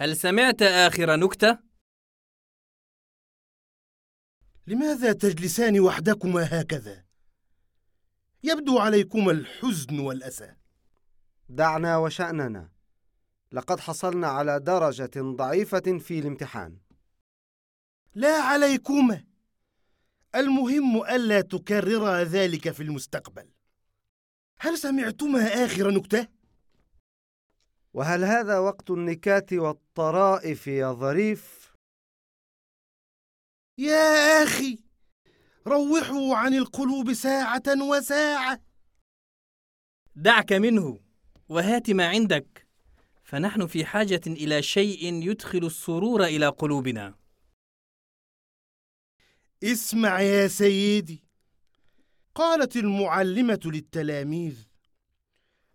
هل سمعت آخر نكتة؟ لماذا تجلسان وحدكما هكذا؟ يبدو عليكما الحزن والأسى. دعنا وشأننا. لقد حصلنا على درجة ضعيفة في الامتحان. لا عليكما. المهم ألا تكررا ذلك في المستقبل. هل سمعتما آخر نكتة؟ وهل هذا وقت النكات والطرائف يا ظريف؟ يا أخي روحوا عن القلوب ساعة وساعة. دعك منه وهات ما عندك. فنحن في حاجة إلى شيء يدخل السرور إلى قلوبنا. اسمع يا سيدي قالت المعلمة للتلاميذ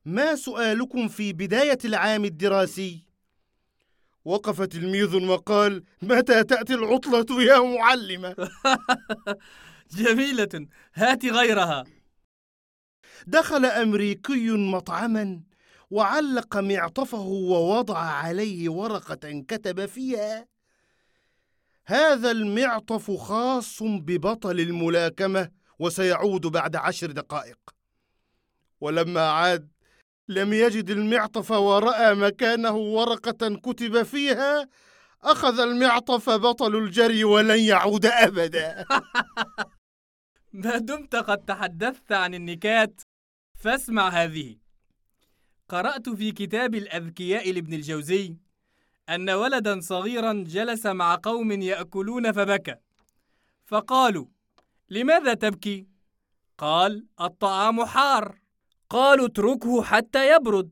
ما سؤالكم في بداية العام الدراسي؟ وقف تلميذ وقال متى تأتي العطلة يا معلمة؟ جميلة. هات غيرها. دخل أمريكي مطعما وعلق معطفه ووضع عليه ورقة كتب فيها هذا المعطف خاص ببطل الملاكمة وسيعود بعد عشر دقائق. ولما عاد لم يجد المعطف ورأى مكانه ورقة كتب فيها أخذ المعطف بطل الجري ولن يعود أبدا. ما دمت قد تحدثت عن النكات. فاسمع هذه. قرأت في كتاب الأذكياء لابن الجوزي أن ولدا صغيرا جلس مع قوم يأكلون فبكى. فقالوا لماذا تبكي؟ قال الطعام حار. قالوا اتركه حتى يبرد.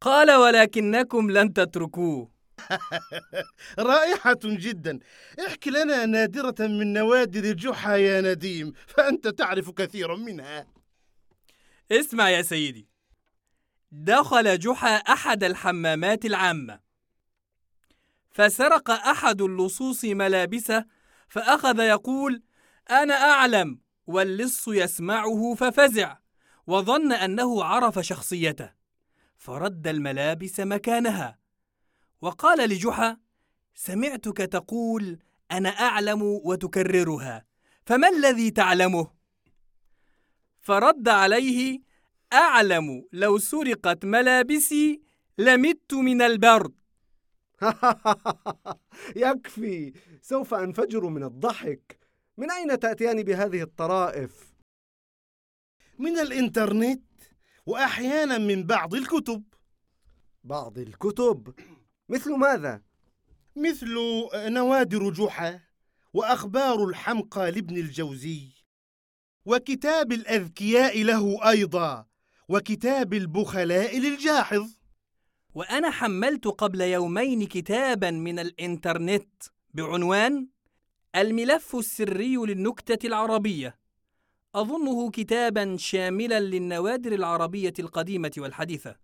قال ولكنكم لن تتركوه. رائحة جدا. احكي لنا نادرة من نوادر جحا يا نديم فأنت تعرف كثيرا منها. اسمع يا سيدي. دخل جحا أحد الحمامات العامة. فسرق أحد اللصوص ملابسه فأخذ يقول أنا أعلم واللص يسمعه ففزع. وظن أنه عرف شخصيته. فرد الملابس مكانها. وقال لجحا سمعتك تقول أنا أعلم وتكررها. فما الذي تعلمه؟ فرد عليه أعلم لو سرقت ملابسي لمت من البرد. يكفي. سوف أنفجر من الضحك. من أين تأتيان بهذه الطرائف؟ من الإنترنت وأحيانا من بعض الكتب. بعض الكتب. مثل ماذا؟ مثل نوادر جحا وأخبار الحمقى لابن الجوزي وكتاب الأذكياء له أيضا وكتاب البخلاء للجاحظ. وأنا حملت قبل يومين كتابا من الإنترنت بعنوان الملف السري للنكتة العربية. أظنه كتابا شاملا للنوادر العربية القديمة والحديثة.